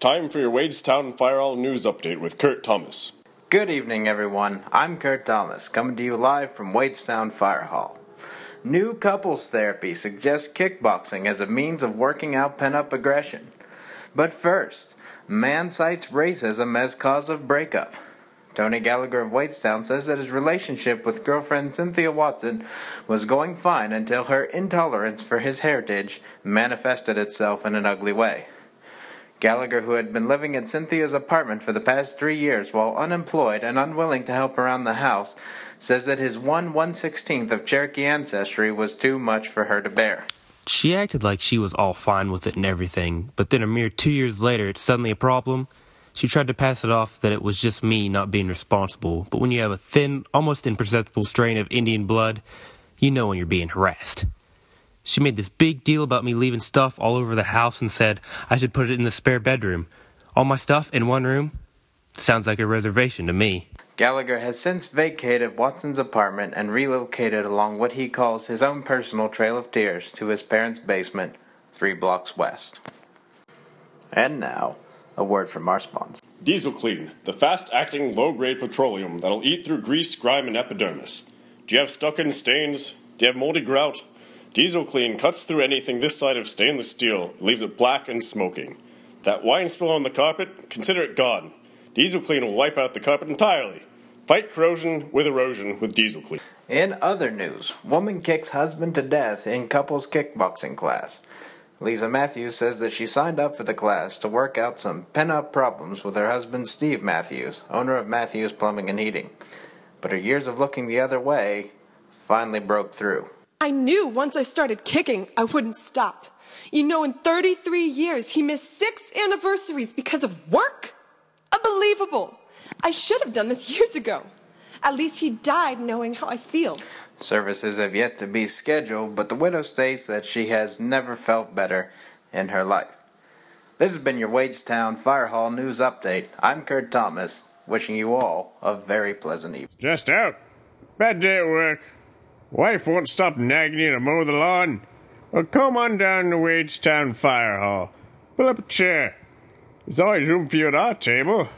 time for your Wadestown Fire Hall News Update with Kurt Thomas. Good evening, everyone. I'm Kurt Thomas, coming to you live from Wadestown Fire Hall. New couples therapy suggests kickboxing as a means of working out pent up aggression. But first, man cites racism as cause of breakup. Tony Gallagher of Wadestown says that his relationship with girlfriend Cynthia Watson was going fine until her intolerance for his heritage manifested itself in an ugly way. Gallagher, who had been living at Cynthia's apartment for the past three years while unemployed and unwilling to help around the house, says that his one one sixteenth of Cherokee ancestry was too much for her to bear. She acted like she was all fine with it and everything, but then a mere two years later, it's suddenly a problem. She tried to pass it off that it was just me not being responsible, but when you have a thin, almost imperceptible strain of Indian blood, you know when you're being harassed. She made this big deal about me leaving stuff all over the house and said I should put it in the spare bedroom. All my stuff in one room? Sounds like a reservation to me. Gallagher has since vacated Watson's apartment and relocated along what he calls his own personal trail of tears to his parents' basement, three blocks west. And now, a word from our sponsor. Diesel Clean, the fast acting, low grade petroleum that'll eat through grease, grime, and epidermis. Do you have stuck in stains? Do you have moldy grout? Diesel Clean cuts through anything this side of stainless steel, leaves it black and smoking. That wine spill on the carpet, consider it gone. Diesel Clean will wipe out the carpet entirely. Fight corrosion with erosion with Diesel Clean. In other news, woman kicks husband to death in couples kickboxing class. Lisa Matthews says that she signed up for the class to work out some pent up problems with her husband Steve Matthews, owner of Matthews Plumbing and Heating. But her years of looking the other way finally broke through. I knew once I started kicking, I wouldn't stop. You know, in 33 years, he missed six anniversaries because of work? Unbelievable. I should have done this years ago. At least he died knowing how I feel. Services have yet to be scheduled, but the widow states that she has never felt better in her life. This has been your Wadestown Fire Hall News Update. I'm Kurt Thomas, wishing you all a very pleasant evening. Just out. Bad day at work. Wife won't stop nagging you to mow the lawn. Well, come on down to Wadestown Fire Hall. Pull up a chair. There's always room for you at our table.